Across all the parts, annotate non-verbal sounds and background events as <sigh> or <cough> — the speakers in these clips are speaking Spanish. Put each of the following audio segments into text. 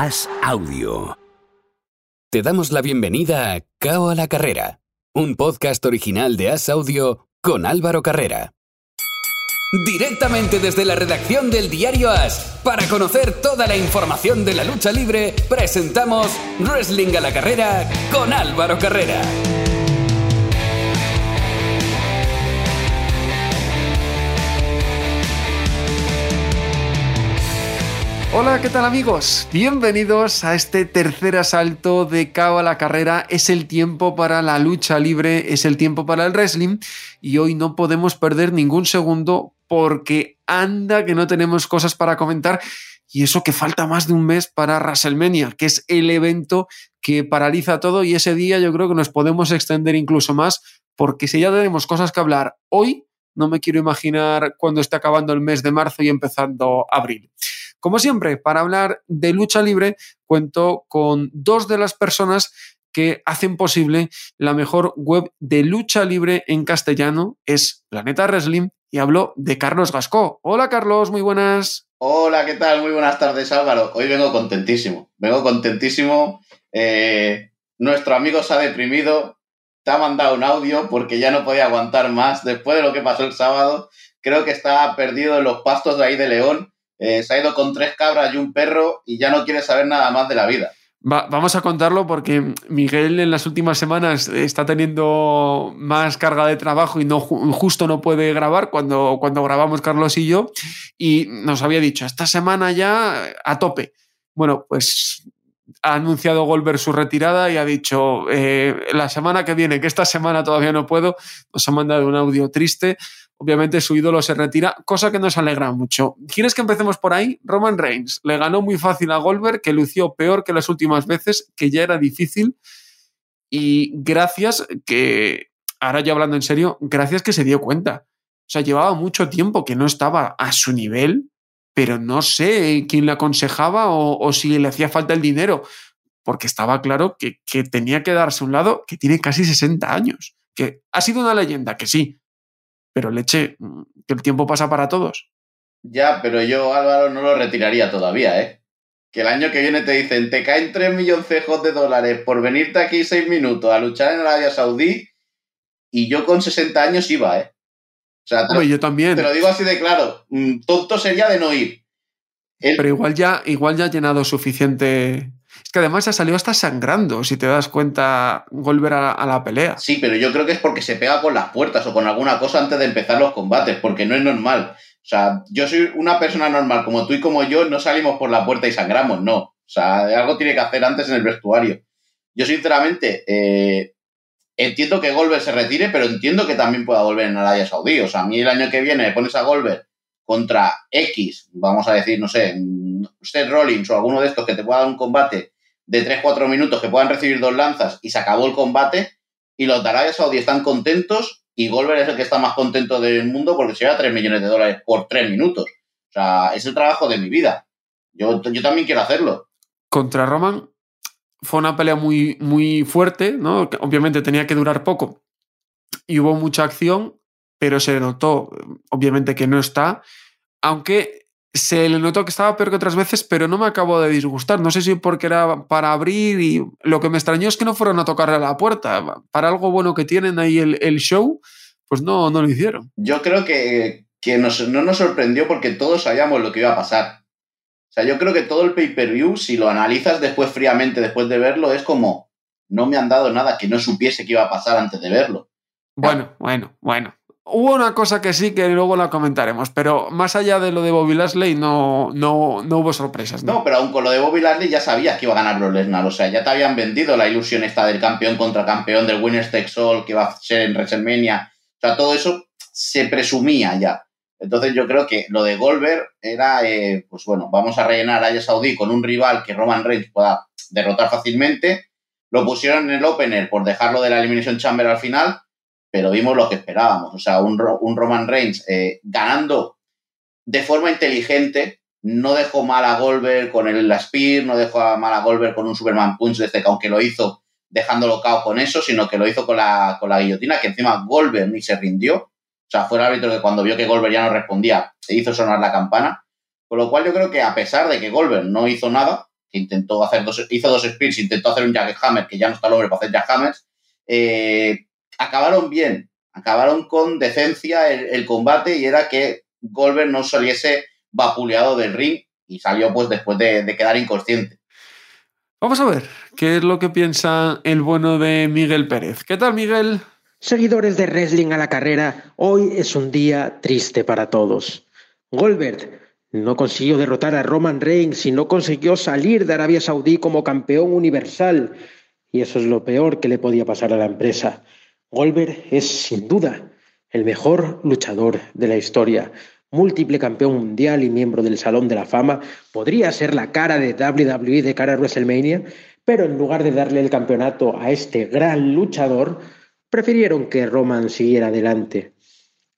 As Audio. Te damos la bienvenida a Cao a la Carrera, un podcast original de As Audio con Álvaro Carrera. Directamente desde la redacción del diario As, para conocer toda la información de la lucha libre, presentamos Wrestling a la Carrera con Álvaro Carrera. Hola, ¿qué tal amigos? Bienvenidos a este tercer asalto de Cabo a la carrera. Es el tiempo para la lucha libre, es el tiempo para el wrestling y hoy no podemos perder ningún segundo porque anda que no tenemos cosas para comentar y eso que falta más de un mes para WrestleMania, que es el evento que paraliza todo y ese día yo creo que nos podemos extender incluso más porque si ya tenemos cosas que hablar hoy, no me quiero imaginar cuando esté acabando el mes de marzo y empezando abril. Como siempre, para hablar de lucha libre, cuento con dos de las personas que hacen posible la mejor web de lucha libre en castellano, es Planeta Wrestling, y hablo de Carlos Gascó. Hola Carlos, muy buenas. Hola, ¿qué tal? Muy buenas tardes Álvaro. Hoy vengo contentísimo, vengo contentísimo. Eh, nuestro amigo se ha deprimido, te ha mandado un audio porque ya no podía aguantar más después de lo que pasó el sábado. Creo que está perdido en los pastos de ahí de León eh, se ha ido con tres cabras y un perro y ya no quiere saber nada más de la vida. vamos a contarlo porque Miguel en las últimas semanas está teniendo más carga de trabajo y no justo no puede grabar cuando, cuando grabamos Carlos y yo y nos había dicho esta semana ya a tope. Bueno, pues ha anunciado Goldberg su retirada y ha dicho eh, la semana que viene, que esta semana todavía no puedo, nos ha mandado un audio triste obviamente su ídolo se retira, cosa que nos alegra mucho. ¿Quieres que empecemos por ahí? Roman Reigns le ganó muy fácil a Goldberg, que lució peor que las últimas veces, que ya era difícil. Y gracias que, ahora ya hablando en serio, gracias que se dio cuenta. O sea, llevaba mucho tiempo que no estaba a su nivel, pero no sé quién le aconsejaba o, si le hacía falta el dinero, porque estaba claro que, que tenía que darse un lado que tiene casi 60 años, que ha sido una leyenda, que sí, pero leche, mm, que el tiempo pasa para todos. Ya, pero yo, Álvaro, no lo retiraría todavía, ¿eh? Que el año que viene te dicen, te caen 3 millones de dólares por venirte aquí 6 minutos a luchar en Arabia Saudí, y yo con 60 años iba, ¿eh? O sea, yo también. Te lo digo así de claro, mm, tonto sería de no ir. Pero igual ya, igual ya ha llenado suficiente que además ha salido hasta sangrando, si te das cuenta, volver a, la pelea. Sí, pero yo creo que es porque se pega con las puertas o con alguna cosa antes de empezar los combates, porque no es normal. O sea, yo soy una persona normal, como tú y como yo, no salimos por la puerta y sangramos, no. O sea, algo tiene que hacer antes en el vestuario. Yo, sinceramente, eh, entiendo que Goldberg se retire, pero entiendo que también pueda volver en Arabia Saudí. O sea, a mí el año que viene me pones a Goldberg contra X, vamos a decir, no sé, Seth Rollins o alguno de estos que te pueda dar un combate de 3-4 minutos que puedan recibir dos lanzas y se acabó el combate y los de Arabia Saudí están contentos y Goldberg es el que está más contento del mundo porque se lleva 3 millones de dólares por 3 minutos. O sea, es el trabajo de mi vida. Yo, yo también quiero hacerlo. Contra Roman fue una pelea muy, muy fuerte, ¿no? Obviamente tenía que durar poco y hubo mucha acción pero se notó, obviamente, que no está, aunque se le notó que estaba peor que otras veces, pero no me acabó de disgustar. No sé si porque era para abrir y lo que me extrañó es que no fueron a tocarle a la puerta. Para algo bueno que tienen ahí el, show, pues no, no lo hicieron. Yo creo que, que no nos sorprendió porque todos sabíamos lo que iba a pasar. O sea, yo creo que todo el pay-per-view, si lo analizas después fríamente, después de verlo, es como, no me han dado nada que no supiese que iba a pasar antes de verlo. Bueno, bueno, bueno. Hubo una cosa que sí que luego la comentaremos, pero más allá de lo de Bobby Lashley no, no, no hubo sorpresas. ¿no? pero aún con lo de Bobby Lashley ya sabías que iba a ganar los Lesnar, o sea, ya te habían vendido la ilusión esta del campeón contra campeón, del Winner's Takes All que va a ser en WrestleMania, o sea, todo eso se presumía ya. Entonces yo creo que lo de Goldberg era, eh, pues bueno, vamos a rellenar a Saudí con un rival que Roman Reigns pueda derrotar fácilmente. Lo pusieron en el opener por dejarlo de la Elimination Chamber al final pero vimos lo que esperábamos. O sea, un, un Roman Reigns eh, ganando de forma inteligente, no dejó mal a Goldberg con el Spear, no dejó mal a Goldberg con un Superman Punch, desde que aunque lo hizo dejándolo cao con eso, sino que lo hizo con la, con la guillotina, que encima Goldberg ni se rindió. O sea, fue el árbitro que cuando vio que Goldberg ya no respondía, se hizo sonar la campana. Con lo cual yo creo que a pesar de que Goldberg no hizo nada, que intentó hacer dos, hizo dos spears, intentó hacer un jackhammer, que ya no está el para hacer jackhammers, eh, acabaron bien, acabaron con decencia el, combate y era que Goldberg no saliese vapuleado del ring y salió pues después de, de quedar inconsciente. Vamos a ver qué es lo que piensa el bueno de Miguel Pérez. ¿Qué tal, Miguel? Seguidores de Wrestling a la carrera, hoy es un día triste para todos. Goldberg no consiguió derrotar a Roman Reigns y no consiguió salir de Arabia Saudí como campeón universal. Y eso es lo peor que le podía pasar a la empresa. Goldberg es sin duda el mejor luchador de la historia. Múltiple campeón mundial y miembro del Salón de la Fama, podría ser la cara de WWE de cara a WrestleMania, pero en lugar de darle el campeonato a este gran luchador, prefirieron que Roman siguiera adelante.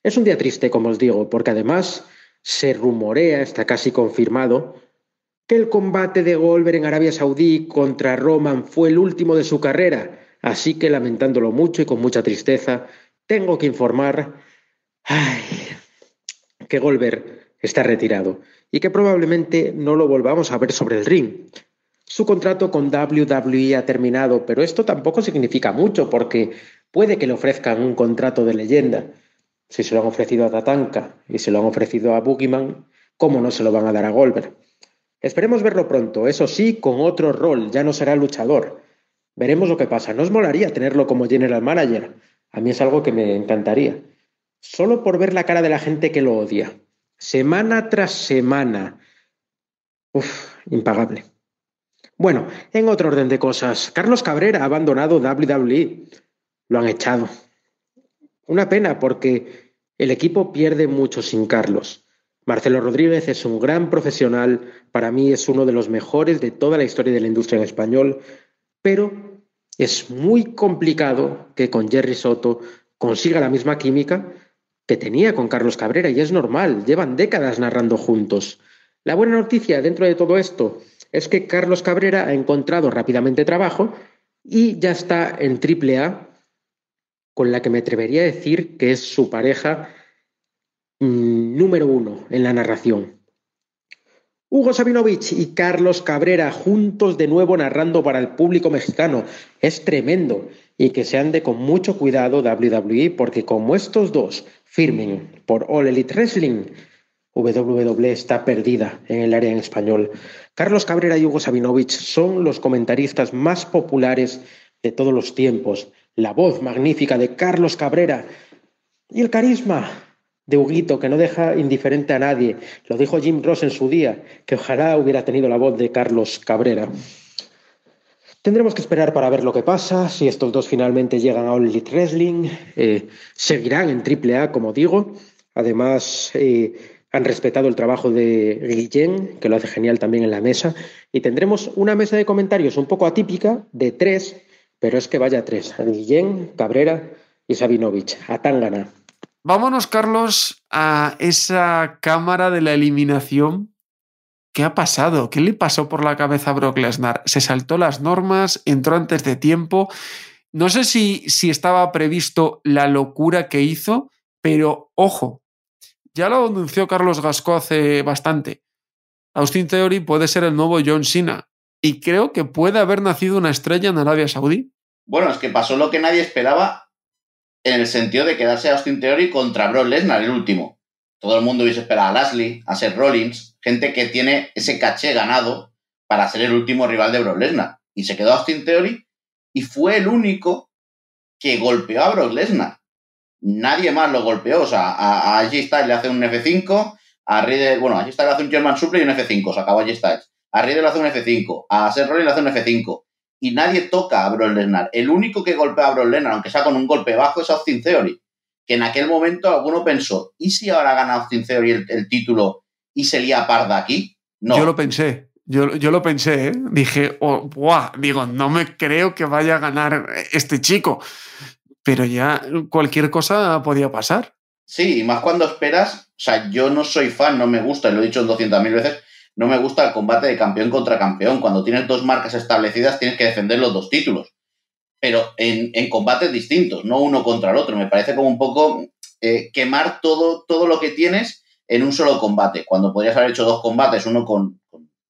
Es un día triste, como os digo, porque además se rumorea, está casi confirmado, que el combate de Goldberg en Arabia Saudí contra Roman fue el último de su carrera, así que lamentándolo mucho y con mucha tristeza, tengo que informar que Goldberg está retirado y que probablemente no lo volvamos a ver sobre el ring. Su contrato con WWE ha terminado, pero esto tampoco significa mucho porque Puede que le ofrezcan un contrato de leyenda. Si se lo han ofrecido a Tatanka y se lo han ofrecido a Boogeyman, ¿cómo no se lo van a dar a Goldberg? Esperemos verlo pronto, eso sí, con otro rol, ya no será luchador. Veremos lo que pasa. ¿No os molaría tenerlo como general manager? A mí es algo que me encantaría. Solo por ver la cara de la gente que lo odia. Semana tras semana. Uf, impagable. Bueno, en otro orden de cosas, Carlos Cabrera ha abandonado WWE lo han echado. Una pena porque el equipo pierde mucho sin Carlos. Marcelo Rodríguez es un gran profesional, para mí es uno de los mejores de toda la historia de la industria en español, pero es muy complicado que con Jerry Soto consiga la misma química que tenía con Carlos Cabrera y es normal, llevan décadas narrando juntos. La buena noticia dentro de todo esto es que Carlos Cabrera ha encontrado rápidamente trabajo y ya está en AAA con la que me atrevería a decir que es su pareja mm, número uno en la narración. Hugo Sabinovich y Carlos Cabrera juntos de nuevo narrando para el público mexicano. Es tremendo y que se ande con mucho cuidado WWE porque como estos dos firmen por All Elite Wrestling, WWE está perdida en el área en español. Carlos Cabrera y Hugo Sabinovich son los comentaristas más populares de todos los tiempos la voz magnífica de Carlos Cabrera y el carisma de Huguito, que no deja indiferente a nadie. Lo dijo Jim Ross en su día, que ojalá hubiera tenido la voz de Carlos Cabrera. Tendremos que esperar para ver lo que pasa, si estos dos finalmente llegan a All Elite Wrestling, eh, seguirán en AAA, como digo. Además, eh, han respetado el trabajo de Guillén, que lo hace genial también en la mesa, y tendremos una mesa de comentarios un poco atípica de tres pero es que vaya tres, Guillén, Cabrera y Sabinovich, a Tangana. Vámonos, Carlos, a esa cámara de la eliminación. ¿Qué ha pasado? ¿Qué le pasó por la cabeza a Brock Lesnar? Se saltó las normas, entró antes de tiempo. No sé si, si estaba previsto la locura que hizo, pero ojo, ya lo anunció Carlos Gasco hace bastante. Austin Theory puede ser el nuevo John Cena y creo que puede haber nacido una estrella en Arabia Saudí. Bueno, es que pasó lo que nadie esperaba en el sentido de quedarse Austin Theory contra Brock Lesnar, el último. Todo el mundo hubiese esperado a Lashley, a Seth Rollins, gente que tiene ese caché ganado para ser el último rival de Brock Lesnar. Y se quedó Austin Theory y fue el único que golpeó a Brock Lesnar. Nadie más lo golpeó. O sea, a, a G Styles le hace un F5, a Riddle, bueno, a G Styles le hace un German Suplex y un F5, se acabó G Styles. A Riddle le hace un F5, a Seth Rollins le hace un F5. Y nadie toca a Brock Lesnar. El único que golpea a Brock Lesnar, aunque sea con un golpe bajo, es Austin Theory. Que en aquel momento alguno pensó, ¿y si ahora gana Austin Theory el, título y se lía parda aquí? No. Yo lo pensé. Yo, yo, lo pensé, ¿eh? dije, oh, buah, digo, no me creo que vaya a ganar este chico. Pero ya cualquier cosa podía pasar. Sí, y más cuando esperas, o sea, yo no soy fan, no me gusta, y lo he dicho 200.000 veces, no me gusta el combate de campeón contra campeón. Cuando tienes dos marcas establecidas, tienes que defender los dos títulos. Pero en, combates distintos, no uno contra el otro. Me parece como un poco eh, quemar todo, todo lo que tienes en un solo combate. Cuando podrías haber hecho dos combates, uno con,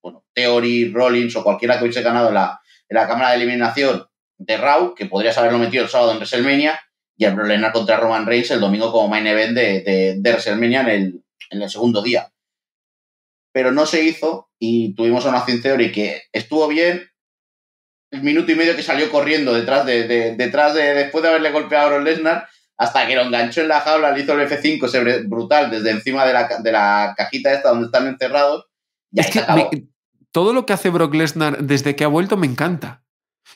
bueno, Theory, Rollins o cualquiera que hubiese ganado en la, en la cámara de eliminación de Raw, que podrías haberlo metido el sábado en WrestleMania, y el Brock contra Roman Reigns el domingo como main event de, de, de WrestleMania en el, en el segundo día. Pero no se hizo y tuvimos a una Theory que estuvo bien, el minuto y medio que salió corriendo detrás de, de, detrás de después de haberle golpeado a Brock Lesnar hasta que lo enganchó en la jaula, le hizo el F5 ese brutal desde encima de la, de la cajita esta donde están encerrados. Y es que me, todo lo que hace Brock Lesnar desde que ha vuelto me encanta.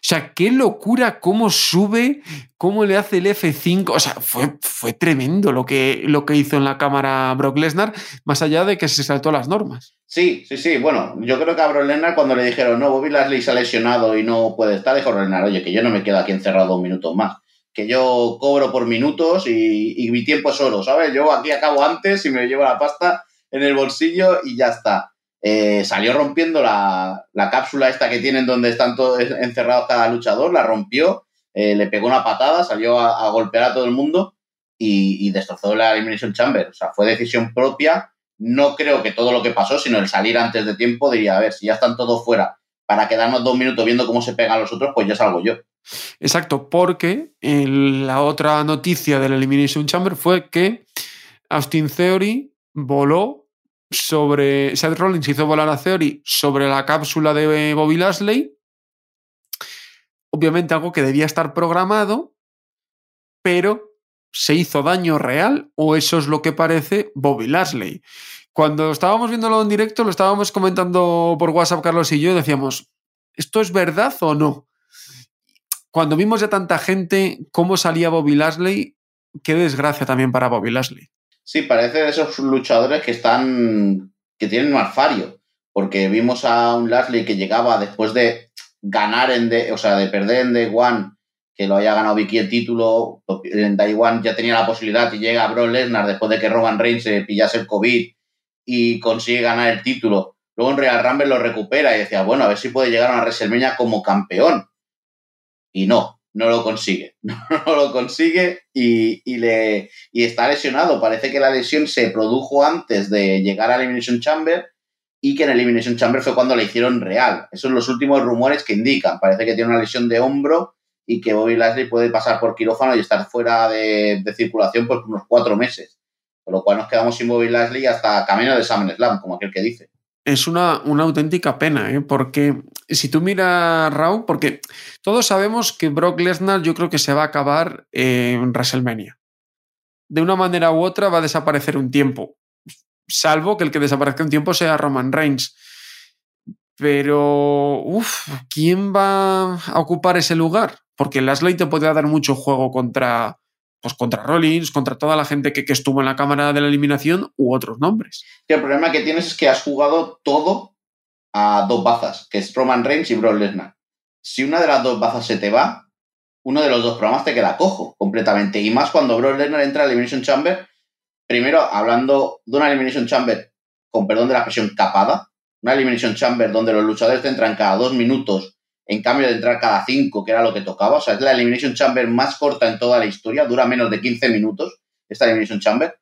Sea, qué locura cómo sube, cómo le hace el F5. O sea, fue, fue tremendo lo que, lo que hizo en la cámara Brock Lesnar, más allá de que se saltó las normas. Sí, sí, sí. Bueno, yo creo que a Brock Lesnar cuando le dijeron, no, Bobby Lashley se ha lesionado y no puede estar, dijo Lesnar, oye, que yo no me quedo aquí encerrado dos minutos más que yo cobro por minutos y, y, mi tiempo es oro, ¿sabes? Yo aquí acabo antes y me llevo la pasta en el bolsillo y ya está. Eh, salió rompiendo la, la, cápsula esta que tienen donde están todos encerrados cada luchador, la rompió, eh, le pegó una patada, salió a, golpear a todo el mundo y, destrozó la Elimination Chamber. O sea, fue decisión propia. No creo que todo lo que pasó, sino el salir antes de tiempo, diría, a ver, si ya están todos fuera para quedarnos dos minutos viendo cómo se pegan los otros, pues ya salgo yo. Exacto, porque la otra noticia del Elimination Chamber fue que Austin Theory voló sobre. Seth Rollins hizo volar a Theory sobre la cápsula de Bobby Lashley. Obviamente algo que debía estar programado, pero ¿se hizo daño real o eso es lo que parece Bobby Lashley? Cuando estábamos viéndolo en directo, lo estábamos comentando por WhatsApp Carlos y yo, decíamos, ¿esto es verdad o no? cuando vimos ya tanta gente cómo salía Bobby Lashley, qué desgracia también para Bobby Lashley. Sí, parece de esos luchadores que están. que tienen un alfario. Porque vimos a un Lashley que llegaba después de ganar en de, o sea, de perder en Day One, que lo haya ganado Vicky el título, en Day One ya tenía la posibilidad y llega Brock Lesnar después de que Roman Reigns se pillase el COVID y consigue ganar el título. Luego en Real Rumble lo recupera y decía, bueno, a ver si puede llegar a una WrestleMania como campeón y no, no lo consigue. <laughs> No lo consigue y, y, le, y está lesionado. Parece que la lesión se produjo antes de llegar a Elimination Chamber y que en Elimination Chamber fue cuando le hicieron real. Esos son los últimos rumores que indican. Parece que tiene una lesión de hombro y que Bobby Lashley puede pasar por quirófano y estar fuera de, de circulación por unos cuatro meses. Con lo cual nos quedamos sin Bobby Lashley hasta camino de SummerSlam, como aquel que dice es una, una, auténtica pena, ¿eh? porque si tú miras Raw, porque todos sabemos que Brock Lesnar yo creo que se va a acabar en WrestleMania. De una manera u otra va a desaparecer un tiempo, salvo que el que desaparezca un tiempo sea Roman Reigns. Pero, uff, ¿quién va a ocupar ese lugar? Porque Lashley te podría dar mucho juego contra, pues contra Rollins, contra toda la gente que, estuvo en la cámara de la eliminación u otros nombres. el problema que tienes es que has jugado todo a dos bazas, que es Roman Reigns y Brock Lesnar. Si una de las dos bazas se te va, uno de los dos programas te queda cojo completamente. Y más cuando Brock Lesnar entra a Elimination Chamber, primero hablando de una Elimination Chamber, con perdón de la expresión, capada, una Elimination Chamber donde los luchadores te entran cada dos minutos en cambio de entrar cada cinco, que era lo que tocaba. O sea, es la Elimination Chamber más corta en toda la historia, dura menos de 15 minutos esta Elimination Chamber.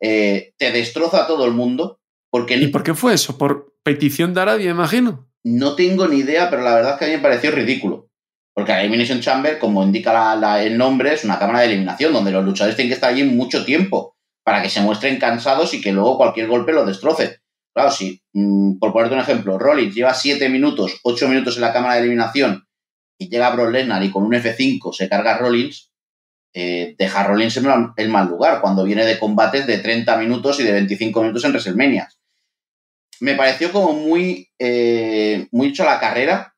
Eh, te destroza a todo el mundo. Porque ¿Y por qué fue eso? ¿Por petición de Arabia, imagino? No tengo ni idea, pero la verdad es que a mí me pareció ridículo. Porque la Elimination Chamber, como indica la, la, el nombre, es una cámara de eliminación donde los luchadores tienen que estar allí mucho tiempo para que se muestren cansados y que luego cualquier golpe los destroce. Claro, si, mmm, por ponerte un ejemplo, Rollins lleva 7 minutos, 8 minutos en la cámara de eliminación y llega Brock Lesnar y con un F5 se carga Rollins, eh, deja Rollins en el mal lugar cuando viene de combates de 30 minutos y de 25 minutos en WrestleMania. Me pareció como muy, eh, muy hecho la carrera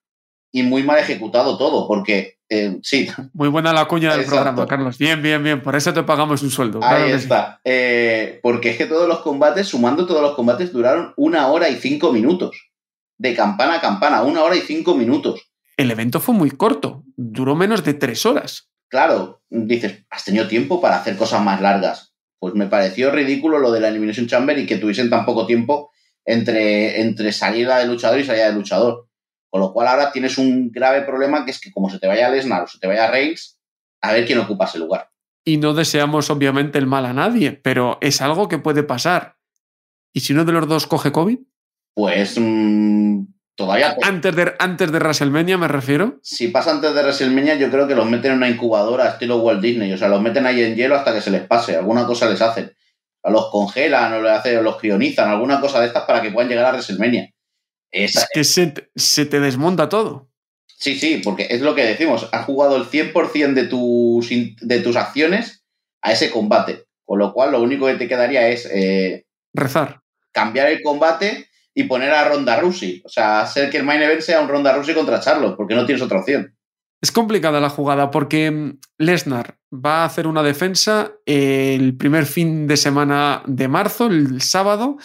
y muy mal ejecutado todo, porque eh, sí. Muy buena la cuña del Exacto. programa, Carlos. Bien, bien, bien. Por eso te pagamos un sueldo. Ahí claro está. Sí. Eh, porque es que todos los combates, sumando todos los combates, duraron una hora y cinco minutos. De campana a campana, una hora y cinco minutos. El evento fue muy corto. Duró menos de tres horas. Claro, dices, has tenido tiempo para hacer cosas más largas. Pues me pareció ridículo lo de la Elimination Chamber y que tuviesen tan poco tiempo entre, entre salida de luchador y salida de luchador. Con lo cual ahora tienes un grave problema que es que como se te vaya Lesnar o se te vaya Reigns, a ver quién ocupa ese lugar. Y no deseamos obviamente el mal a nadie, pero es algo que puede pasar. ¿Y si uno de los dos coge COVID? Pues mmm, Todavía. Antes de, antes de WrestleMania, me refiero. Si pasa antes de WrestleMania, yo creo que los meten en una incubadora estilo Walt Disney. O sea, los meten ahí en hielo hasta que se les pase. Alguna cosa les hacen. A los congelan o, le hacen, los crionizan. Alguna cosa de estas para que puedan llegar a WrestleMania. Es que se, se te desmonta todo. Sí, sí, porque es lo que decimos. Has jugado el 100% de tus, de tus acciones a ese combate. Con lo cual, lo único que te quedaría es. Eh, Rezar. Cambiar el combate y poner a Ronda Rousey. O sea, hacer que el main event sea un Ronda Rousey contra Charlotte, porque no tienes otra opción. Es complicada la jugada porque mm, Lesnar va a hacer una defensa el primer fin de semana de marzo, el sábado,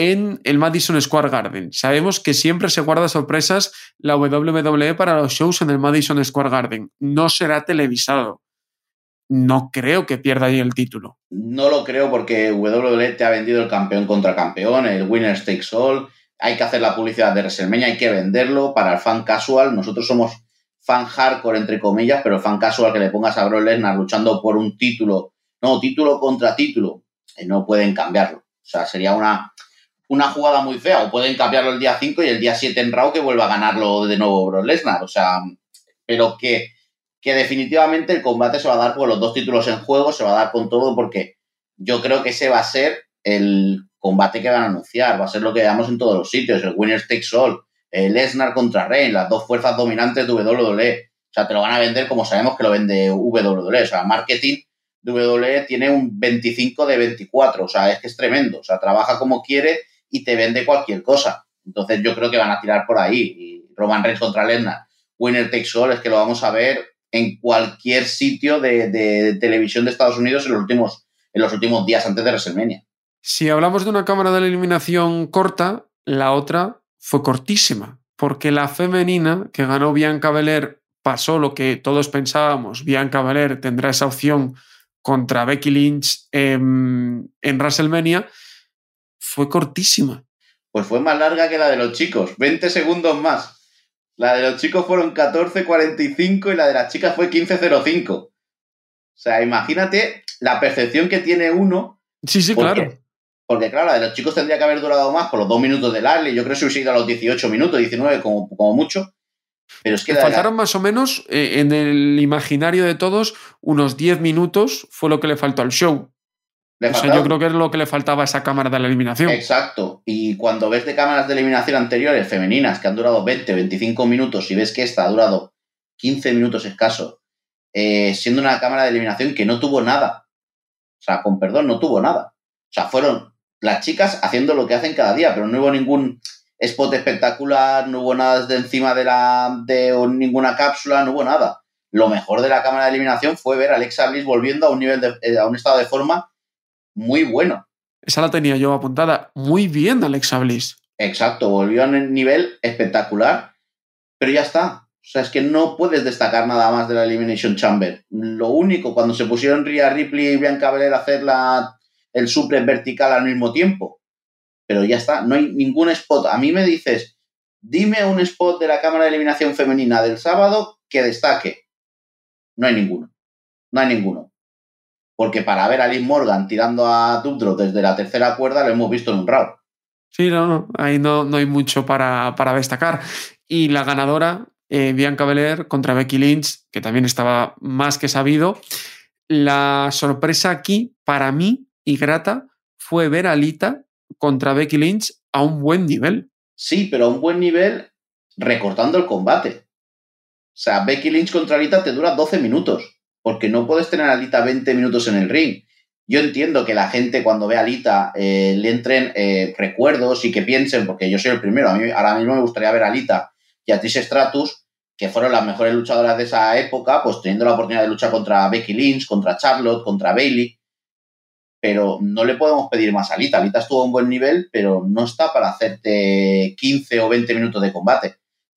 en el Madison Square Garden. Sabemos que siempre se guarda sorpresas la WWE para los shows en el Madison Square Garden. No será televisado. No creo que pierda ahí el título. No lo creo porque WWE te ha vendido el campeón contra campeón, el winner takes all. Hay que hacer la publicidad de WrestleMania, hay que venderlo para el fan casual. Nosotros somos fan hardcore, entre comillas, pero el fan casual que le pongas a Brock Lesnar luchando por un título, no, título contra título, eh, no pueden cambiarlo. O sea, sería una, una jugada muy fea. O pueden cambiarlo el día 5 y el día 7 en Raw que vuelva a ganarlo de nuevo Brock Lesnar. O sea, pero que, que definitivamente el combate se va a dar con los dos títulos en juego, se va a dar con todo porque yo creo que ese va a ser el combate que van a anunciar, va a ser lo que veamos en todos los sitios, el Winner's Takes All, el Lesnar contra Reigns, las dos fuerzas dominantes de WWE. O sea, te lo van a vender como sabemos que lo vende WWE. O sea, marketing WWE tiene un 25 de 24. O sea, es que es tremendo. O sea, trabaja como quiere y te vende cualquier cosa. Entonces yo creo que van a tirar por ahí. Y Roman Reigns contra Lesnar, Winner Takes All, es que lo vamos a ver en cualquier sitio de, televisión de Estados Unidos en los últimos, en los últimos días antes de WrestleMania. Si hablamos de una cámara de la eliminación corta, la otra fue cortísima, porque la femenina que ganó Bianca Belair pasó lo que todos pensábamos, Bianca Belair tendrá esa opción contra Becky Lynch en WrestleMania, fue cortísima. Pues fue más larga que la de los chicos, 20 segundos más. La de los chicos fueron 14.45 y la de las chicas fue 15.05. O sea, imagínate la percepción que tiene uno. Sí, sí, porque, claro. Porque, claro, la de los chicos tendría que haber durado más por los dos minutos del Ali. Yo creo que se hubiese ido a los 18 minutos, 19 como, como mucho. Pero es que la faltaron la... más o menos, eh, en el imaginario de todos, unos 10 minutos fue lo que le faltó al show. O sea, yo creo que es lo que le faltaba a esa cámara de la eliminación. Exacto. Y cuando ves de cámaras de eliminación anteriores, femeninas, que han durado 20, 25 minutos, y ves que esta ha durado 15 minutos escaso, eh, siendo una cámara de eliminación que no tuvo nada. O sea, con perdón, no tuvo nada. O sea, fueron las chicas haciendo lo que hacen cada día, pero no hubo ningún spot espectacular, no hubo nada desde encima de, la, de ninguna cápsula, no hubo nada. Lo mejor de la cámara de eliminación fue ver a Alexa Bliss volviendo a un nivel de, eh, a un estado de forma muy bueno. Esa la tenía yo apuntada. Muy bien, Alexa Bliss. Exacto, volvió a un nivel espectacular, pero ya está. O sea, es que no puedes destacar nada más de la Elimination Chamber. Lo único, cuando se pusieron Rhea Ripley y Bianca Belair a hacer la, el suplex vertical al mismo tiempo. Pero ya está, no hay ningún spot. A mí me dices, dime un spot de la cámara de eliminación femenina del sábado que destaque. No hay ninguno. No hay ninguno porque para ver a Liz Morgan tirando a Dubdro desde la tercera cuerda lo hemos visto en un round. Sí, no, no, ahí no, no hay mucho para, para, destacar. Y la ganadora, eh, Bianca Belair contra Becky Lynch, que también estaba más que sabido. La sorpresa aquí, para mí, y grata, fue ver a Lita contra Becky Lynch a un buen nivel. Sí, pero a un buen nivel recortando el combate. O sea, Becky Lynch contra Lita te dura 12 minutos porque no puedes tener a Alita 20 minutos en el ring. Yo entiendo que la gente cuando ve a Alita eh, le entren eh, recuerdos y que piensen, porque yo soy el primero, a mí ahora mismo me gustaría ver a Alita y a Trish Stratus, que fueron las mejores luchadoras de esa época, pues teniendo la oportunidad de luchar contra Becky Lynch, contra Charlotte, contra Bailey, pero no le podemos pedir más a Alita. Alita estuvo a un buen nivel, pero no está para hacerte 15 o 20 minutos de combate.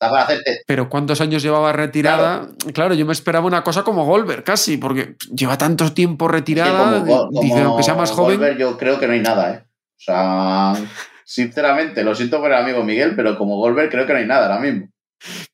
Para hacerte... Pero ¿cuántos años llevaba retirada? Claro. claro. yo me esperaba una cosa como Goldberg, casi, porque lleva tanto tiempo retirada. Es que como, como dice, aunque sea más joven. Goldberg, yo creo que no hay nada, ¿eh? O sea, sinceramente, lo siento por el amigo Miguel, pero como Goldberg creo que no hay nada ahora mismo.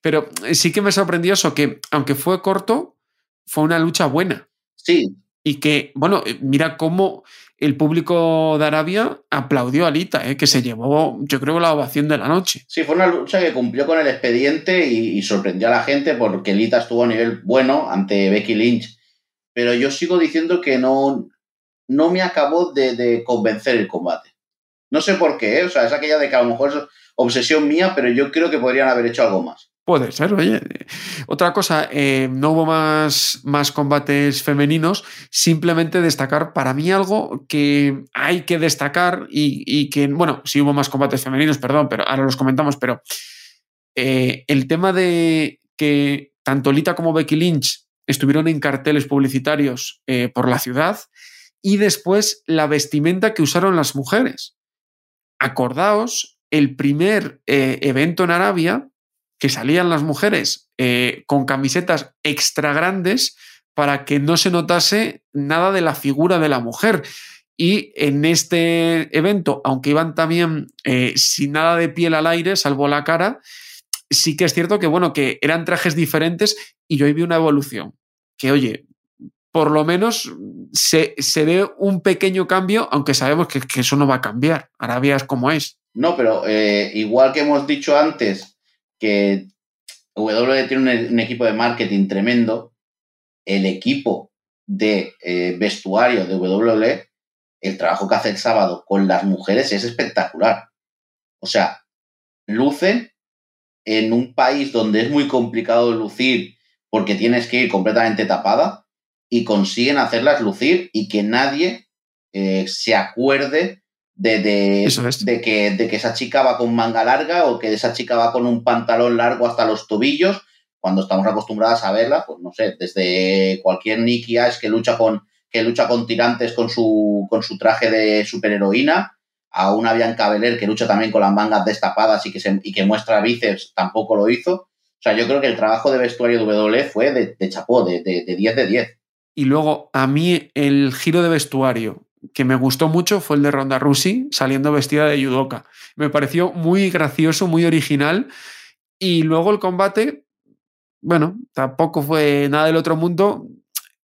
Pero sí que me sorprendió eso, que aunque fue corto, fue una lucha buena. Sí. Y que, bueno, mira cómo el público de Arabia aplaudió a Lita, ¿eh? que se llevó, yo creo, la ovación de la noche. Sí, fue una lucha que cumplió con el expediente y, sorprendió a la gente porque Lita estuvo a nivel bueno ante Becky Lynch. Pero yo sigo diciendo que no, no me acabó de, convencer el combate. No sé por qué, ¿eh? o sea, es aquella de que a lo mejor es obsesión mía, pero yo creo que podrían haber hecho algo más. Puede ser, oye. Otra cosa, eh, no hubo más, más combates femeninos, simplemente destacar para mí algo que hay que destacar y, que, bueno, sí hubo más combates femeninos, perdón, pero ahora los comentamos, pero eh, el tema de que tanto Lita como Becky Lynch estuvieron en carteles publicitarios eh, por la ciudad y después la vestimenta que usaron las mujeres. Acordaos, el primer evento en Arabia que salían las mujeres eh, con camisetas extra grandes para que no se notase nada de la figura de la mujer. Y en este evento, aunque iban también eh, sin nada de piel al aire, salvo la cara, sí que es cierto que, bueno, que eran trajes diferentes y yo vi una evolución. Que, oye, por lo menos se, ve un pequeño cambio, aunque sabemos que, eso no va a cambiar. Arabia es como es. No, pero eh, igual que hemos dicho antes, que WWE tiene un, equipo de marketing tremendo, el equipo de eh, vestuario de WWE, el trabajo que hace el sábado con las mujeres es espectacular. O sea, lucen en un país donde es muy complicado lucir porque tienes que ir completamente tapada y consiguen hacerlas lucir y que nadie eh, se acuerde de, de, que, de que esa chica va con manga larga o que esa chica va con un pantalón largo hasta los tobillos, cuando estamos acostumbradas a verla, pues no sé, desde cualquier Nicky Ash que lucha con, que lucha con tirantes con su, con su traje de superheroína, a una Bianca Belair que lucha también con las mangas destapadas y que, se, y que muestra bíceps, tampoco lo hizo. O sea, yo creo que el trabajo de vestuario de W fue de, de chapó, de, de, de 10 de 10. Y luego, a mí, el giro de vestuario que me gustó mucho fue el de Ronda Rousey saliendo vestida de judoka. Me pareció muy gracioso, muy original. Y luego el combate, bueno, tampoco fue nada del otro mundo.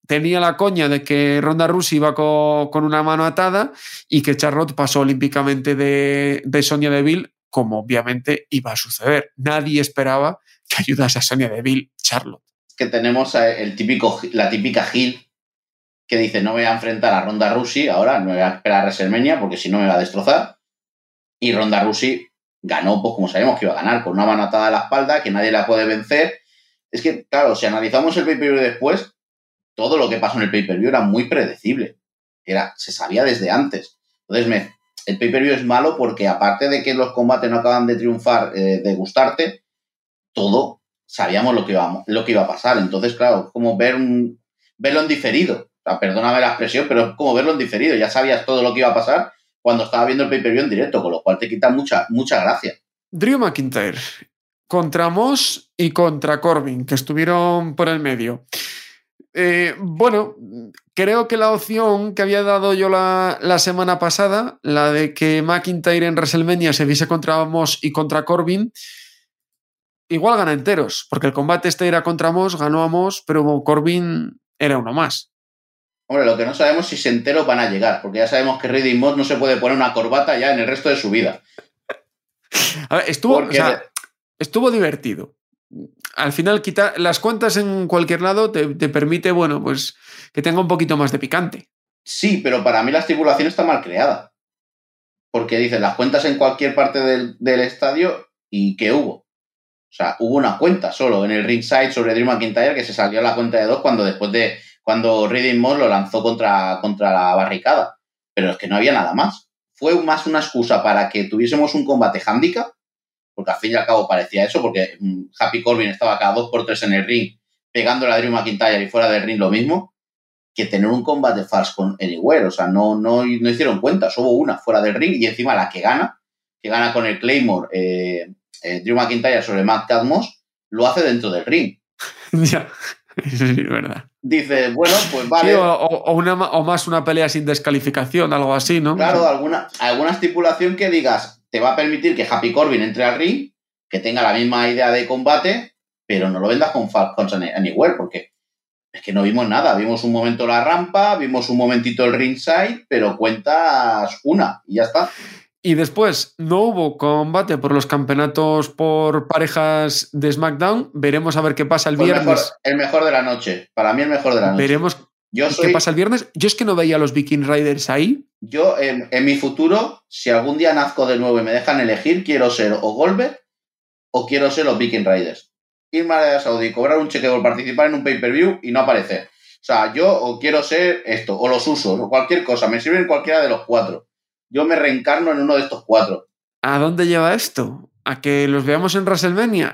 Tenía la coña de que Ronda Rousey iba con, una mano atada y que Charlotte pasó olímpicamente de, de Sonia Deville, como obviamente iba a suceder. Nadie esperaba que ayudase a Sonia Deville Charlotte. Que tenemos el típico, la típica Gil que dice, no voy a enfrentar a Ronda Rousey ahora, no voy a esperar a WrestleMania porque si no me va a destrozar. Y Ronda Rousey ganó, pues como sabemos que iba a ganar, con una mano atada a la espalda, que nadie la puede vencer. Es que, claro, si analizamos el pay-per-view después, todo lo que pasó en el pay-per-view era muy predecible. Era, se sabía desde antes. Entonces, el pay-per-view es malo porque aparte de que los combates no acaban de triunfar, eh, de gustarte, todo sabíamos lo que, iba, lo que iba a pasar. Entonces, claro, como ver un, verlo en diferido perdóname la expresión, pero es como verlo en diferido. Ya sabías todo lo que iba a pasar cuando estaba viendo el pay-per-view en directo, con lo cual te quita mucha, mucha gracia. Drew McIntyre contra Moss y contra Corbin, que estuvieron por el medio. Eh, bueno, creo que la opción que había dado yo la, la, semana pasada, la de que McIntyre en WrestleMania se viese contra Moss y contra Corbin, igual gana enteros, porque el combate este era contra Moss, ganó a Moss, pero Corbin era uno más. Hombre, lo que no sabemos si se enteros van a llegar, porque ya sabemos que Reading Moss no se puede poner una corbata ya en el resto de su vida. A ver, estuvo, estuvo divertido. Al final, quitar las cuentas en cualquier lado te, permite, bueno, pues que tenga un poquito más de picante. Sí, pero para mí la estipulación está mal creada. Porque dice las cuentas en cualquier parte del, del estadio y ¿qué hubo? O sea, hubo una cuenta solo en el ringside sobre Drew McIntyre que se salió a la cuenta de dos cuando después de cuando Reading Moss lo lanzó contra, contra la barricada. Pero es que no había nada más. Fue más una excusa para que tuviésemos un combate handicap, porque al fin y al cabo parecía eso, porque mm, Happy Corbin estaba cada dos por tres en el ring, pegándole a Drew McIntyre y fuera del ring lo mismo, que tener un combate false con Anywhere. O sea, no, no, no hicieron cuenta, hubo una fuera del ring y encima la que gana, que gana con el Claymore eh, eh, Drew McIntyre sobre Matt Cadmos, lo hace dentro del ring. <laughs> ya. Eso es verdad. Dice, bueno, pues vale. o, una, o, más una pelea sin descalificación, algo así, ¿no? Claro, alguna, alguna estipulación que digas te va a permitir que Happy Corbin entre al ring, que tenga la misma idea de combate, pero no lo vendas con Falcons Anywhere, porque es que no vimos nada. Vimos un momento la rampa, vimos un momentito el ringside, pero cuentas una y ya está. Y después no hubo combate por los campeonatos por parejas de SmackDown. Veremos a ver qué pasa el el viernes. mejor, el mejor de la noche. Para mí el mejor de la noche. Veremos Yo qué pasa el viernes. Yo es que no veía a los Viking Riders ahí. yo en, en mi futuro, si algún día nazco de nuevo y me dejan elegir, quiero ser o Goldberg o quiero ser los Viking Riders. Irme a Arabia Saudí, cobrar un cheque por participar en un pay-per-view y no aparecer. O sea, yo o quiero ser esto, o los usos, o cualquier cosa. Me sirven cualquiera de los cuatro. Yo me reencarno en uno de estos cuatro. ¿A dónde lleva esto? ¿A que los veamos en WrestleMania?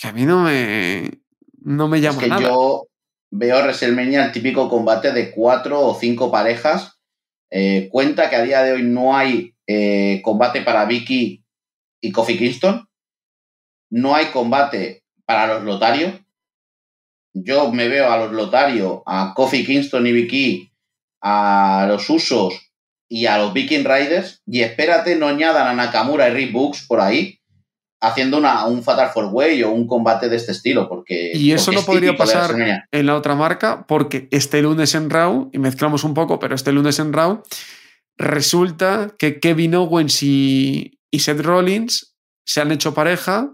Que a mí no me, no me Es llama que nada. yo veo WrestleMania el típico combate de cuatro o cinco parejas. Eh, cuenta que a día de hoy no hay eh, combate para Vicky y Kofi Kingston. No hay combate para los Lotarios. Yo me veo a los Lotarios, a Kofi Kingston y Vicky, a los Usos y a los Viking Riders. Y espérate, no añadan a Nakamura y Rick Books por ahí haciendo una, un Fatal Four Way o un combate de este estilo. Porque, Y eso porque no es podría pasar en la otra marca porque este lunes en Raw, y mezclamos un poco, pero este lunes en Raw, resulta que Kevin Owens y, y Seth Rollins se han hecho pareja,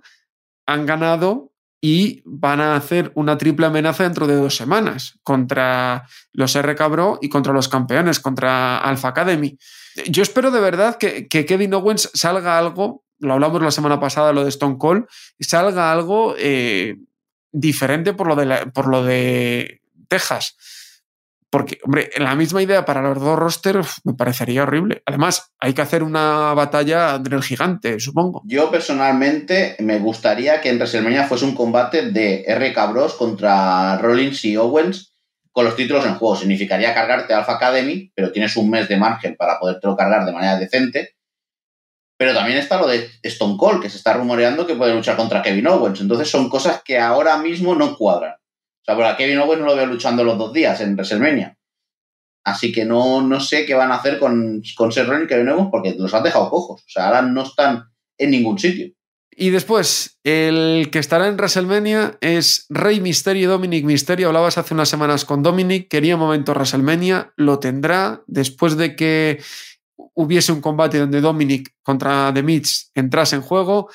han ganado y van a hacer una triple amenaza dentro de dos semanas contra los RK Bro y contra los campeones, contra Alpha Academy. Yo espero de verdad que, que Kevin Owens salga algo, lo hablamos la semana pasada, lo de Stone Cold, salga algo eh, diferente por lo, de la- por lo de Texas. Porque, hombre, la misma idea para los dos rosters me parecería horrible. Además, hay que hacer una batalla entre el gigante, supongo. Yo personalmente me gustaría que en WrestleMania fuese un combate de RK Bros contra Rollins y Owens con los títulos en juego. Significaría cargarte Alpha Academy, pero tienes un mes de margen para podértelo cargar de manera decente. Pero también está lo de Stone Cold, que se está rumoreando que puede luchar contra Kevin Owens. Entonces son cosas que ahora mismo no cuadran. O sea, por a Kevin Owens no lo veo luchando los dos días en WrestleMania. Así que no, no sé qué van a hacer con, con Seth Rollins y Kevin Owens porque los han dejado cojos. O sea, ahora no están en ningún sitio. Y después, el que estará en WrestleMania es Rey Misterio y Dominic Misterio. Hablabas hace unas semanas con Dominic, quería momento WrestleMania, lo tendrá después de que hubiese un combate donde Dominic contra The Miz entrase en juego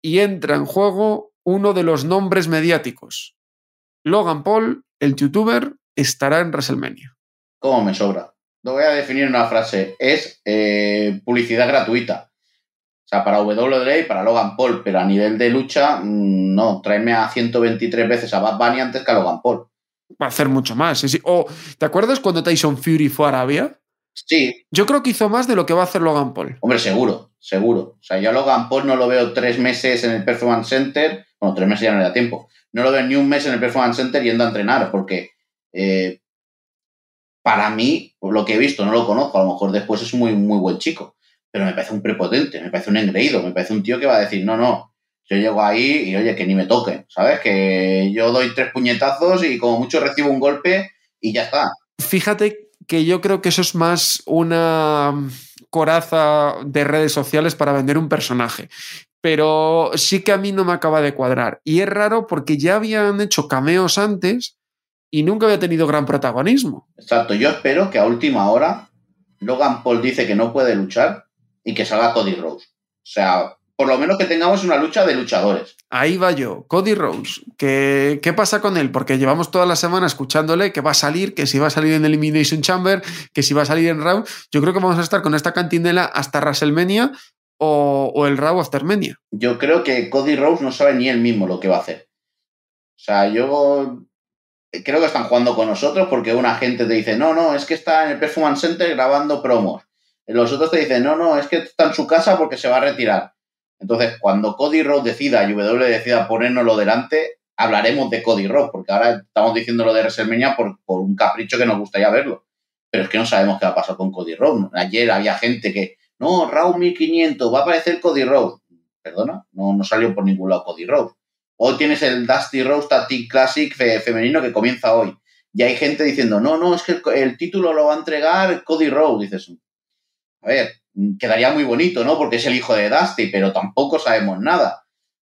y entra en juego uno de los nombres mediáticos. Logan Paul, el youtuber, estará en WrestleMania. ¿Cómo me sobra? Lo voy a definir en una frase. Es eh, publicidad gratuita. O sea, para WWE y para Logan Paul, pero a nivel de lucha, mm, no. Tráeme a 123 veces a Bad Bunny antes que a Logan Paul. Va a hacer mucho más. sí, sí. O, ¿te acuerdas cuando Tyson Fury fue a Arabia? Sí, Yo creo que hizo más de lo que va a hacer Logan Paul. hombre, seguro, seguro. O sea, yo a Logan Paul no lo veo tres meses en el Performance Center. Bueno, tres meses ya no le da tiempo. No lo veo ni un mes en el Performance Center yendo a entrenar, porque eh, para mí, por lo que he visto, no lo conozco. A lo mejor después es muy, muy buen chico. Pero me parece un prepotente, me parece un engreído, me parece un tío que va a decir, no, no, yo llego ahí y oye, que ni me toquen, ¿sabes? Que yo doy tres puñetazos y como mucho recibo un golpe y ya está. Fíjate que yo creo que eso es más una coraza de redes sociales para vender un personaje. Pero sí que a mí no me acaba de cuadrar. Y es raro porque ya habían hecho cameos antes y nunca había tenido gran protagonismo. Exacto, yo espero que a última hora Logan Paul dice que no puede luchar y que salga Cody Rose. O sea, por lo menos que tengamos una lucha de luchadores. Ahí va yo, Cody Rose. ¿Qué, ¿Qué pasa con él? Porque llevamos toda la semana escuchándole que va a salir, que si va a salir en Elimination Chamber, que si va a salir en Raw. Yo creo que vamos a estar con esta cantinela hasta WrestleMania o, el Raw Aftermania. Yo creo que Cody Rose no sabe ni él mismo lo que va a hacer. O sea, yo creo que están jugando con nosotros porque una gente te dice, no, no, es que está en el Performance Center grabando promos. Los otros te dicen, no, no, es que está en su casa porque se va a retirar. Entonces, cuando Cody Rhodes decida y W decida ponérnoslo delante, hablaremos de Cody Rhodes, porque ahora estamos diciendo lo de WrestleMania por, por un capricho que nos gustaría verlo. Pero es que no sabemos qué va a pasar con Cody Rhodes. Ayer había gente que, no, Raw 1500, va a aparecer Cody Rhodes. Perdona, no, no salió por ningún lado Cody Rhodes. Hoy tienes el Dusty Rhodes Tactic Classic fe- femenino que comienza hoy. Y hay gente diciendo, no, no, es que el, el título lo va a entregar Cody Rhodes. Dices, a ver, quedaría muy bonito, ¿no? Porque es el hijo de Dusty, pero tampoco sabemos nada.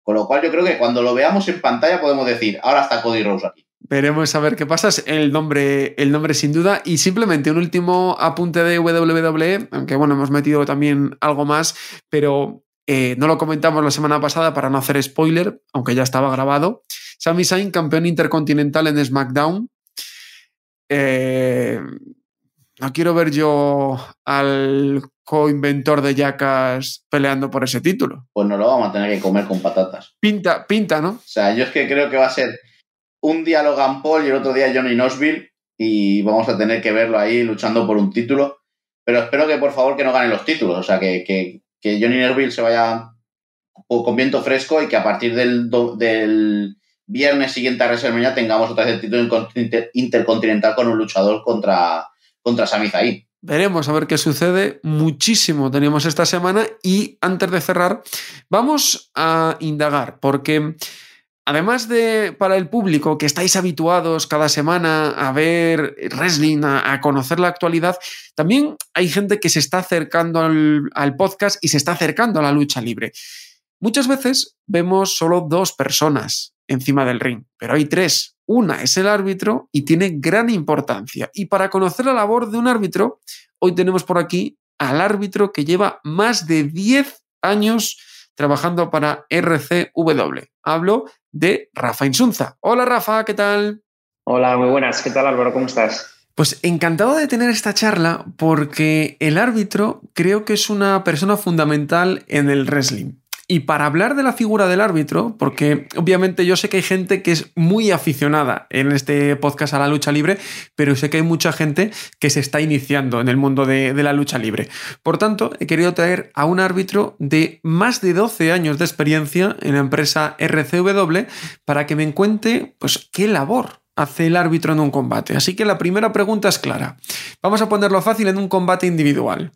Con lo cual yo creo que cuando lo veamos en pantalla podemos decir, ahora está Cody Rhodes aquí. Veremos a ver qué pasa. El nombre, el nombre sin duda. Y simplemente un último apunte de WWE, aunque bueno, hemos metido también algo más, pero eh, no lo comentamos la semana pasada para no hacer spoiler, aunque ya estaba grabado. Sami Zayn, campeón intercontinental en SmackDown. Eh, no quiero ver yo al coinventor de Jackass peleando por ese título. Pues no lo vamos a tener que comer con patatas. Pinta, pinta, ¿no? O sea, yo es que creo que va a ser un día Logan Paul y el otro día Johnny Knoxville y vamos a tener que verlo ahí luchando por un título. Pero espero que por favor que no ganen los títulos. O sea, que, que, que Johnny Knoxville se vaya con viento fresco y que a partir del, del viernes siguiente a WrestleMania tengamos otra vez el título intercontinental con un luchador contra, contra Sami Zayn. Veremos a ver qué sucede. Muchísimo tenemos esta semana y antes de cerrar, vamos a indagar porque además de para el público que estáis habituados cada semana a ver wrestling, a, conocer la actualidad, también hay gente que se está acercando al, al podcast y se está acercando a la lucha libre. Muchas veces vemos solo dos personas encima del ring, pero hay tres. Una es el árbitro y tiene gran importancia. Y para conocer la labor de un árbitro, hoy tenemos por aquí al árbitro que lleva más de 10 años trabajando para RCW. Hablo de Rafa Insunza. Hola Rafa, ¿qué tal? Hola, muy buenas. ¿Qué tal Álvaro? ¿Cómo estás? Pues encantado de tener esta charla porque el árbitro creo que es una persona fundamental en el wrestling. Y para hablar de la figura del árbitro, porque obviamente yo sé que hay gente que es muy aficionada en este podcast a la lucha libre, pero sé que hay mucha gente que se está iniciando en el mundo de, la lucha libre. Por tanto, he querido traer a un árbitro de más de 12 años de experiencia en la empresa RCW para que me cuente pues, qué labor hace el árbitro en un combate. Así que la primera pregunta es clara. Vamos a ponerlo fácil en un combate individual.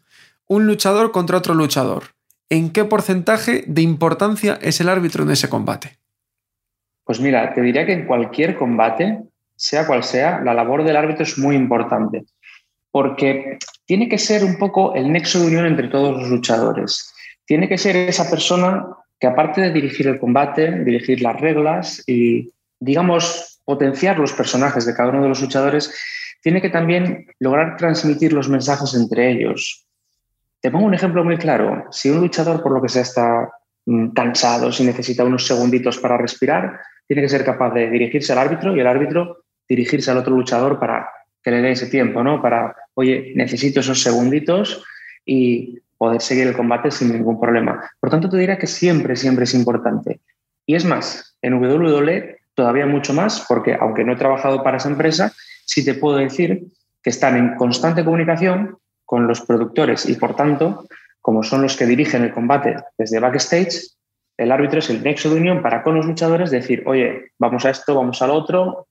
Un luchador contra otro luchador. ¿En qué porcentaje de importancia es el árbitro en ese combate? Pues mira, te diría que en cualquier combate, sea cual sea, la labor del árbitro es muy importante, porque tiene que ser un poco el nexo de unión entre todos los luchadores. Tiene que ser esa persona que aparte de dirigir el combate, dirigir las reglas y, digamos, potenciar los personajes de cada uno de los luchadores, tiene que también lograr transmitir los mensajes entre ellos, te pongo un ejemplo muy claro. Si un luchador, por lo que sea, está mm, cansado, si necesita unos segunditos para respirar, tiene que ser capaz de dirigirse al árbitro y el árbitro dirigirse al otro luchador para que le dé ese tiempo, ¿no? Para, oye, necesito esos segunditos y poder seguir el combate sin ningún problema. Por tanto, te diría que siempre, siempre es importante. Y es más, en WWE todavía mucho más, porque aunque no he trabajado para esa empresa, sí te puedo decir que están en constante comunicación con los productores y por tanto, como son los que dirigen el combate desde backstage, el árbitro es el nexo de unión para con los luchadores decir, oye, vamos a esto, vamos al otro,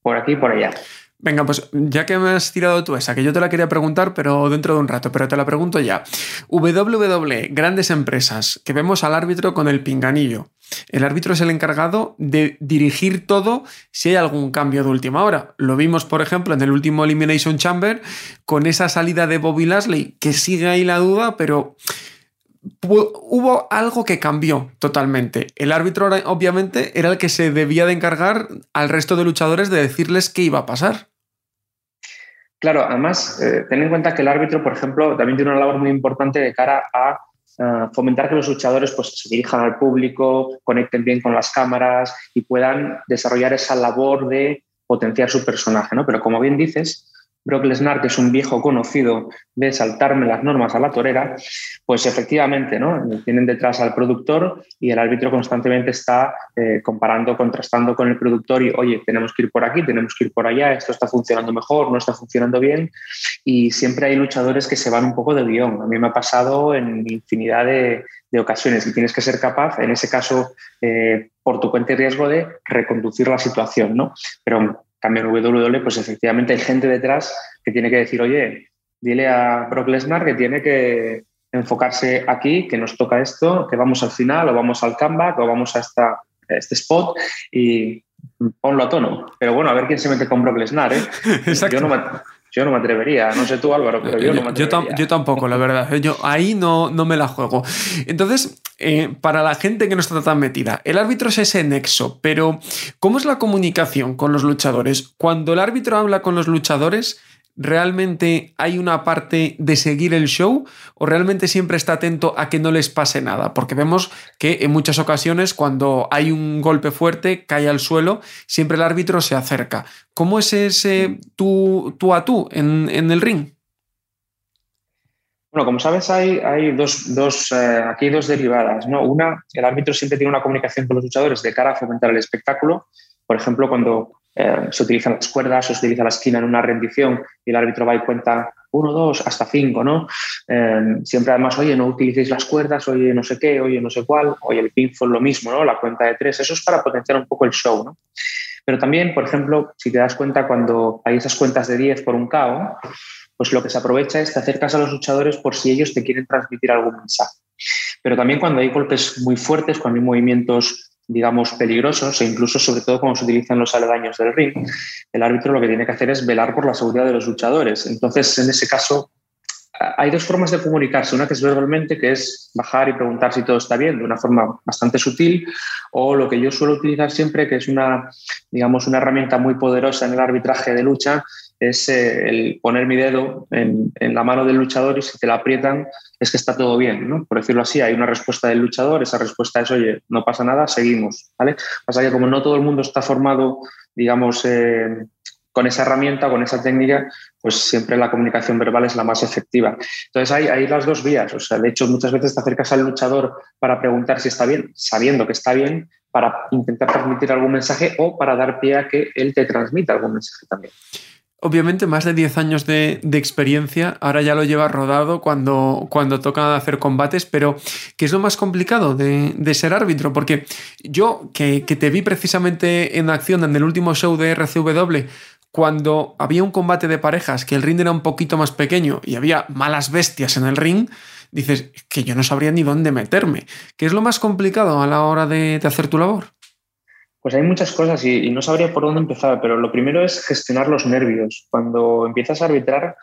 por aquí, por allá. Venga, pues ya que me has tirado tú esa, que yo te la quería preguntar, pero dentro de un rato, pero te la pregunto ya. WWE, grandes empresas, que vemos al árbitro con el pinganillo. El árbitro es el encargado de dirigir todo si hay algún cambio de última hora. Lo vimos, por ejemplo, en el último Elimination Chamber, con esa salida de Bobby Lashley, que sigue ahí la duda, pero hubo algo que cambió totalmente. El árbitro, obviamente, era el que se debía de encargar al resto de luchadores de decirles qué iba a pasar. Claro, además, eh, ten en cuenta que el árbitro, por ejemplo, también tiene una labor muy importante de cara a fomentar que los luchadores pues, se dirijan al público, conecten bien con las cámaras y puedan desarrollar esa labor de potenciar su personaje. ¿no? Pero como bien dices, Brock Lesnar, que es un viejo conocido de saltarme las normas a la torera, pues efectivamente, ¿no? Tienen detrás al productor y el árbitro constantemente está eh, comparando, contrastando con el productor y, oye, tenemos que ir por aquí, tenemos que ir por allá, esto está funcionando mejor, no está funcionando bien. Y siempre hay luchadores que se van un poco de guion. A mí me ha pasado en infinidad de, ocasiones y tienes que ser capaz, en ese caso, eh, por tu cuenta y riesgo, de reconducir la situación, ¿no? Pero cambio en WWE, pues efectivamente hay gente detrás que tiene que decir, oye, dile a Brock Lesnar que tiene que enfocarse aquí, que nos toca esto, que vamos al final o vamos al comeback o vamos a esta, este spot y ponlo a tono. Pero bueno, a ver quién se mete con Brock Lesnar. ¿eh? <laughs> Yo, no me, Yo no me atrevería, no sé tú Álvaro, pero yo, no me atrevería. Yo, tampoco, la verdad. Yo ahí no, no me la juego. Entonces, eh, para la gente que no está tan metida, el árbitro es ese nexo, pero ¿cómo es la comunicación con los luchadores? Cuando el árbitro habla con los luchadores, ¿realmente hay una parte de seguir el show o realmente siempre está atento a que no les pase nada? Porque vemos que en muchas ocasiones cuando hay un golpe fuerte, cae al suelo, siempre el árbitro se acerca. ¿Cómo es ese tú, tú a tú en, el ring? Bueno, como sabes, hay, hay dos, dos eh, aquí dos derivadas. ¿no? Una, el árbitro siempre tiene una comunicación con los luchadores de cara a fomentar el espectáculo. Por ejemplo, cuando eh, se utilizan las cuerdas, se utiliza la esquina en una rendición y el árbitro va y cuenta uno, dos, hasta cinco, ¿no? Eh, siempre además, oye, no utilicéis las cuerdas, oye, no sé qué, oye, no sé cuál, oye, el pinfall lo mismo, ¿no? La cuenta de tres, eso es para potenciar un poco el show, ¿no? Pero también, por ejemplo, si te das cuenta cuando hay esas cuentas de 10 por un KO, pues lo que se aprovecha es te acercas a los luchadores por si ellos te quieren transmitir algún mensaje. Pero también cuando hay golpes muy fuertes, cuando hay movimientos digamos, peligrosos e incluso sobre todo cuando se utilizan los aledaños del ring, el árbitro lo que tiene que hacer es velar por la seguridad de los luchadores. Entonces, en ese caso, hay dos formas de comunicarse. Una que es verbalmente, que es bajar y preguntar si todo está bien de una forma bastante sutil, o lo que yo suelo utilizar siempre, que es una, digamos, una herramienta muy poderosa en el arbitraje de lucha, es eh, el poner mi dedo en, la mano del luchador y si te la aprietan es que está todo bien, ¿no? Por decirlo así, hay una respuesta del luchador, esa respuesta es, oye, no pasa nada, seguimos, ¿vale? Pasa que como no todo el mundo está formado, digamos, eh, con esa herramienta, con esa técnica, pues siempre la comunicación verbal es la más efectiva. Entonces hay, hay las dos vías, o sea, de hecho muchas veces te acercas al luchador para preguntar si está bien, sabiendo que está bien, para intentar transmitir algún mensaje o para dar pie a que él te transmita algún mensaje también obviamente más de 10 años de, experiencia, ahora ya lo llevas rodado cuando, cuando toca hacer combates, pero ¿qué es lo más complicado de, ser árbitro? Porque yo, que, te vi precisamente en acción en el último show de RCW, cuando había un combate de parejas, que el ring era un poquito más pequeño y había malas bestias en el ring, dices que yo no sabría ni dónde meterme. ¿Qué es lo más complicado a la hora de hacer tu labor? Pues hay muchas cosas y, no sabría por dónde empezar, pero lo primero es gestionar los nervios. Cuando empiezas a arbitrar,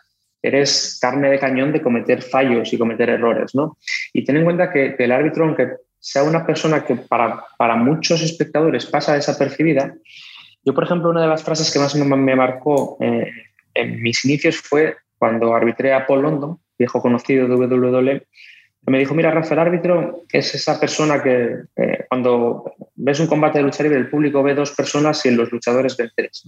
eres carne de cañón de cometer fallos y cometer errores, ¿no? Y ten en cuenta que, el árbitro, aunque sea una persona que para, muchos espectadores pasa desapercibida, yo, por ejemplo, una de las frases que más me, marcó eh, en mis inicios fue cuando arbitré a Paul London, viejo conocido de WWE, me dijo, mira, Rafa, el árbitro es esa persona que eh, cuando ves un combate de lucha libre, el público ve dos personas y los luchadores ven tres.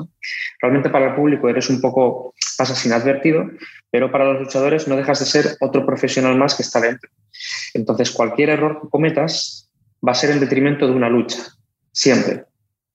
Realmente para el público eres un poco, pasas inadvertido, pero para los luchadores no dejas de ser otro profesional más que está dentro. Entonces, cualquier error que cometas va a ser en detrimento de una lucha, siempre.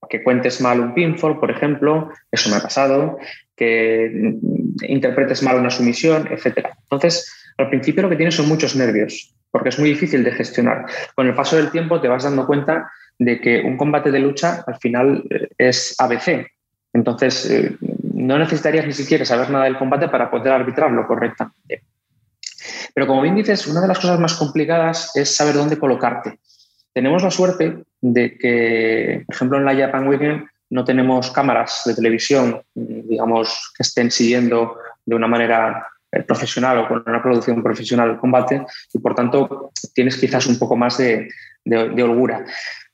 Que cuentes mal un pinfall, por ejemplo, eso me ha pasado, que interpretes mal una sumisión, etc. Entonces, al principio lo que tienes son muchos nervios, porque es muy difícil de gestionar. Con el paso del tiempo te vas dando cuenta de que un combate de lucha al final eh, es ABC. Entonces, eh, no necesitarías ni siquiera saber nada del combate para poder arbitrarlo correctamente. Pero como bien dices, una de las cosas más complicadas es saber dónde colocarte. Tenemos la suerte de que, por ejemplo, en la Japan Weekend no tenemos cámaras de televisión, digamos, que estén siguiendo de una manera profesional o con una producción profesional el combate y por tanto tienes quizás un poco más de, holgura.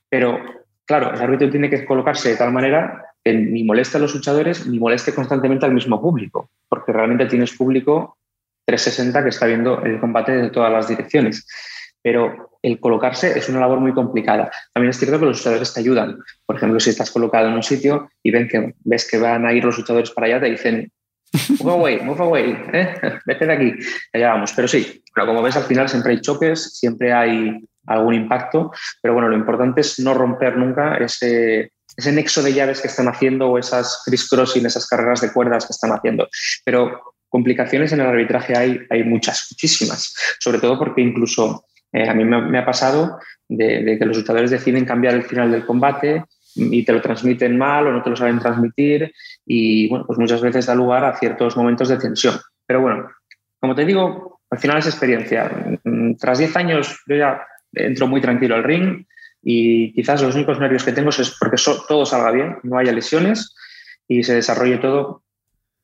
Pero claro, el árbitro tiene que colocarse de tal manera que ni moleste a los luchadores ni moleste constantemente al mismo público, porque realmente tienes público 360 que está viendo el combate de todas las direcciones. Pero el colocarse es una labor muy complicada. También es cierto que los luchadores te ayudan. Por ejemplo, si estás colocado en un sitio y ven que, ves que van a ir los luchadores para allá, te dicen, Move away, move away, ¿eh? <laughs> vete de aquí, allá vamos. Pero sí, pero como ves, al final siempre hay choques, siempre hay algún impacto, pero bueno, lo importante es no romper nunca ese, ese nexo de llaves que están haciendo o esas crisscrossing, esas carreras de cuerdas que están haciendo. Pero complicaciones en el arbitraje hay, hay muchas, muchísimas, sobre todo porque incluso eh, a mí me, ha pasado de, de, que los luchadores deciden cambiar el final del combate y te lo transmiten mal o no te lo saben transmitir y bueno, pues muchas veces da lugar a ciertos momentos de tensión. Pero bueno, como te digo, al final es experiencia. Mm, tras 10 años yo ya entro muy tranquilo al ring y quizás los únicos nervios que tengo es porque todo salga bien, no haya lesiones y se desarrolle todo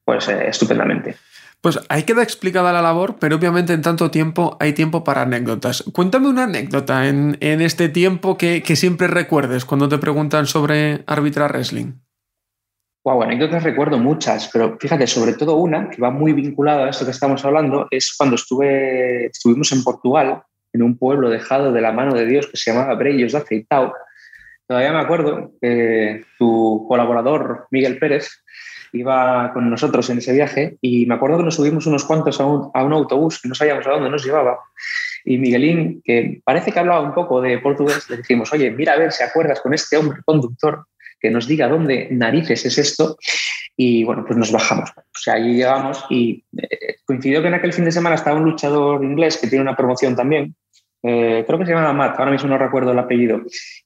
pues eh, estupendamente. Pues ahí queda explicada la labor, pero obviamente en tanto tiempo hay tiempo para anécdotas. Cuéntame una anécdota en, este tiempo que, siempre recuerdes cuando te preguntan sobre arbitrar wrestling. Wow, anécdotas recuerdo muchas, pero fíjate, sobre todo una que va muy vinculada a esto que estamos hablando, es cuando estuve, estuvimos en Portugal, en un pueblo dejado de la mano de Dios que se llamaba Brellos de Aceitao. Todavía me acuerdo que tu colaborador, Miguel Pérez, iba con nosotros en ese viaje y me acuerdo que nos subimos unos cuantos a un, autobús que no sabíamos a dónde nos llevaba. Y Miguelín, que parece que hablaba un poco de portugués, le dijimos, oye, mira a ver si acuerdas con este hombre conductor que nos diga dónde narices es esto. Y bueno, pues nos bajamos. O sea, allí llegamos y eh, coincidió que en aquel fin de semana estaba un luchador inglés que tiene una promoción también. Eh, creo que se llama Matt, ahora mismo no recuerdo el apellido.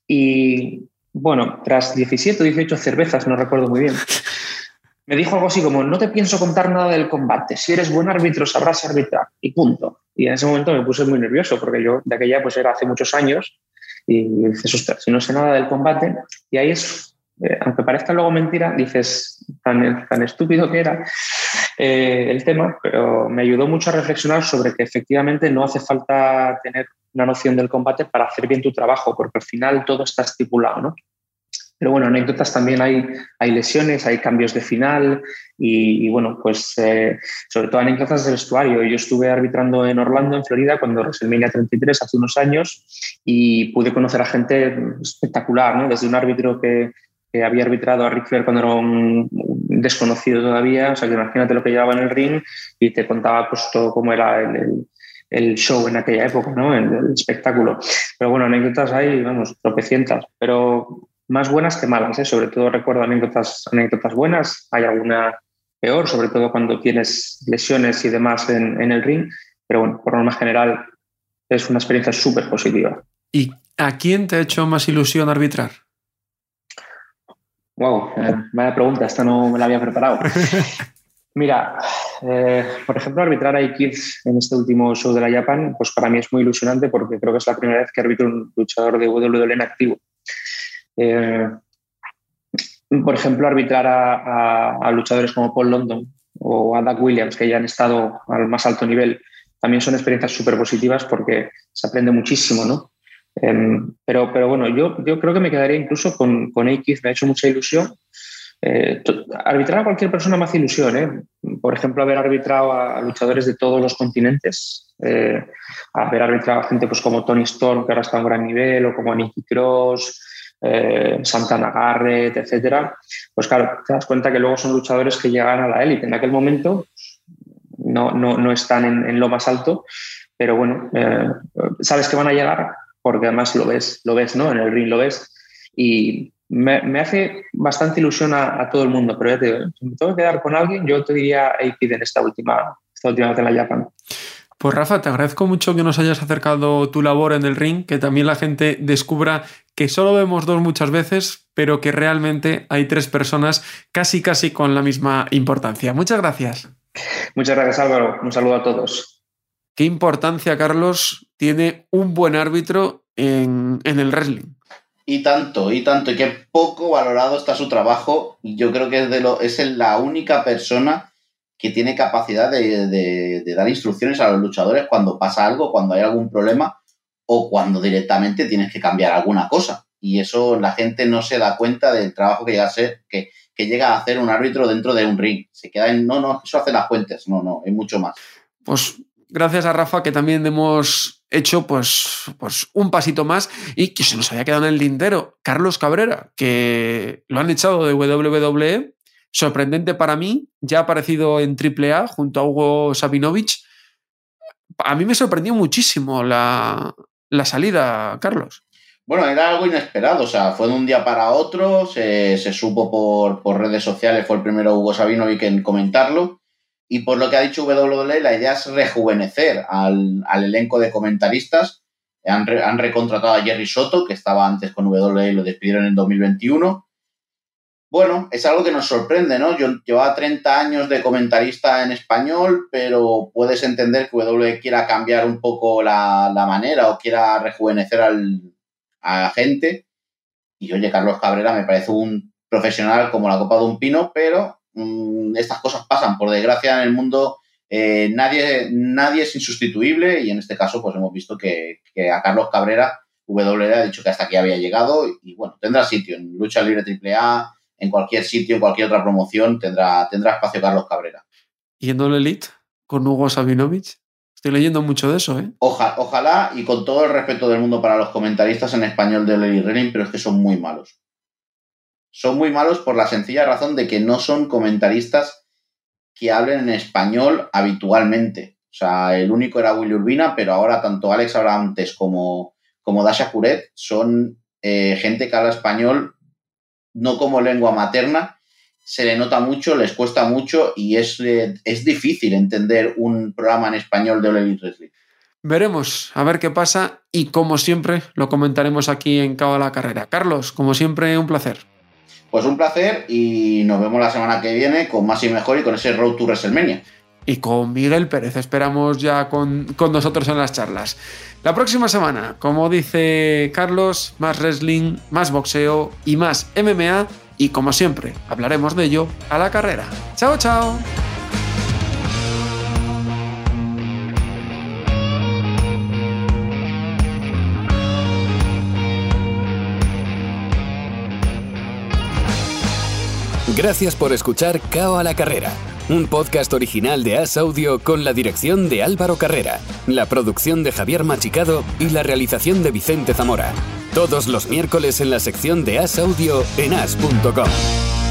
Y bueno, tras 17 o 18 cervezas, no recuerdo muy bien, <laughs> me dijo algo así como, no te pienso contar nada del combate, si eres buen árbitro sabrás arbitrar, y punto. Y en ese momento me puse muy nervioso, porque yo de aquella pues era hace muchos años, y dices, ostras, si no sé nada del combate, y ahí es, eh, aunque parezca luego mentira, dices, tan, tan estúpido que era eh, el tema, pero me ayudó mucho a reflexionar sobre que efectivamente no hace falta tener una noción del combate para hacer bien tu trabajo, porque al final todo está estipulado, ¿no? Pero bueno, anécdotas también hay, hay lesiones, hay cambios de final y, bueno, pues eh, sobre todo anécdotas del vestuario. Yo estuve arbitrando en Orlando, en Florida, cuando WrestleMania 33 hace unos años y pude conocer a gente espectacular, ¿no? Desde un árbitro que, había arbitrado a Rick Flair cuando era un, desconocido todavía, o sea que imagínate lo que llevaba en el ring y te contaba pues todo cómo era el, el show en aquella época, ¿no? El, el, espectáculo. Pero bueno, anécdotas hay, vamos, tropecientas. Pero más buenas que malas. ¿eh? Sobre todo recuerdo anécdotas, anécdotas buenas, hay alguna peor, sobre todo cuando tienes lesiones y demás en, el ring, pero bueno, por norma general es una experiencia súper positiva. ¿Y a quién te ha hecho más ilusión arbitrar? Wow, eh, vaya pregunta, esta no me la había preparado. <laughs> Mira, eh, por ejemplo, arbitrar a Kids en este último show de la Japan, pues para mí es muy ilusionante porque creo que es la primera vez que arbitro un luchador de WWE en activo. Eh, por ejemplo, arbitrar a, luchadores como Paul London o a Doug Williams, que ya han estado al más alto nivel, también son experiencias súper positivas porque se aprende muchísimo, ¿no? Em, pero, pero bueno, yo, creo que me quedaría incluso con, con X, me ha hecho mucha ilusión. Eh, arbitrar a cualquier persona me hace ilusión, ¿eh? Por ejemplo, haber arbitrado a, luchadores de todos los continentes, haber arbitrado a gente pues, como Tony Storm, que ahora está a gran nivel, o como Nicky Cross, eh, Santana Garrett, etcétera, pues claro, te das cuenta que luego son luchadores que llegan a la élite. En aquel momento no, no, están en, lo más alto, pero bueno, eh, sabes que van a llegar porque además lo ves, lo ves, ¿no? En el ring lo ves. Y me, hace bastante ilusión a, todo el mundo, pero ya te digo, si me que quedar con alguien, yo te diría Aikid en esta última, esta última vez en la Japan. Pues Rafa, te agradezco mucho que nos hayas acercado tu labor en el ring, que también la gente descubra que solo vemos dos muchas veces, pero que realmente hay tres personas casi casi con la misma importancia. Muchas gracias. Muchas gracias Álvaro, un saludo a todos. ¿Qué importancia, Carlos, tiene un buen árbitro en, el wrestling? Y tanto, y tanto, y qué poco valorado está su trabajo. Yo creo que es, de lo, es la única persona que tiene capacidad de, dar instrucciones a los luchadores cuando pasa algo, cuando hay algún problema o cuando directamente tienes que cambiar alguna cosa. Y eso la gente no se da cuenta del trabajo que llega a ser, que, llega a hacer un árbitro dentro de un ring. Se queda en, no, no, eso hace las fuentes. No, no, hay mucho más. Pues gracias a Rafa que también hemos hecho pues, pues un pasito más y que se nos había quedado en el lindero. Carlos Cabrera, que lo han echado de WWE sorprendente para mí, ya aparecido en AAA junto a Hugo Sabinovich. A mí me sorprendió muchísimo la, salida, Carlos. Bueno, era algo inesperado, o sea, fue de un día para otro, se, supo por, redes sociales, fue el primero Hugo Sabinovich en comentarlo, y por lo que ha dicho WWE, la idea es rejuvenecer al, elenco de comentaristas. Han, han, recontratado a Jerry Soto, que estaba antes con WWE y lo despidieron en 2021. Bueno, es algo que nos sorprende, ¿no? Yo llevaba 30 años de comentarista en español, pero puedes entender que W quiera cambiar un poco la, manera o quiera rejuvenecer al, a la gente. Y oye, Carlos Cabrera me parece un profesional como la copa de un pino, pero mm, estas cosas pasan. Por desgracia, en el mundo eh, nadie, nadie es insustituible y en este caso pues hemos visto que, a Carlos Cabrera W ha dicho que hasta aquí había llegado y, bueno, tendrá sitio en Lucha Libre AAA, en cualquier sitio, en cualquier otra promoción, tendrá, tendrá espacio Carlos Cabrera. ¿Y en All Elite con Hugo Sabinovich? Estoy leyendo mucho de eso, ¿eh? ojalá, y con todo el respeto del mundo para los comentaristas en español de All Elite pero es que son muy malos. Son muy malos por la sencilla razón de que no son comentaristas que hablen en español habitualmente. O sea, el único era Willy Urbina, pero ahora tanto Alex Abrantes como, como Dasha Curet son eh, gente que habla español no como lengua materna, se le nota mucho, les cuesta mucho y es, eh, es difícil entender un programa en español de Elite Wrestling. Veremos a ver qué pasa y como siempre lo comentaremos aquí en Cabo la Carrera. Carlos, como siempre, un placer. Pues un placer y nos vemos la semana que viene con más y mejor y con ese Road to WrestleMania. Y con Miguel Pérez, esperamos ya con, con nosotros en las charlas. La próxima semana, como dice Carlos, más wrestling, más boxeo y más MMA y como siempre, hablaremos de ello a la carrera. ¡Chao, chao! Gracias por escuchar Cao a la Carrera, un podcast original de As Audio con la dirección de Álvaro Carrera, la producción de Javier Machicado y la realización de Vicente Zamora. Todos los miércoles en la sección de As Audio en as.com.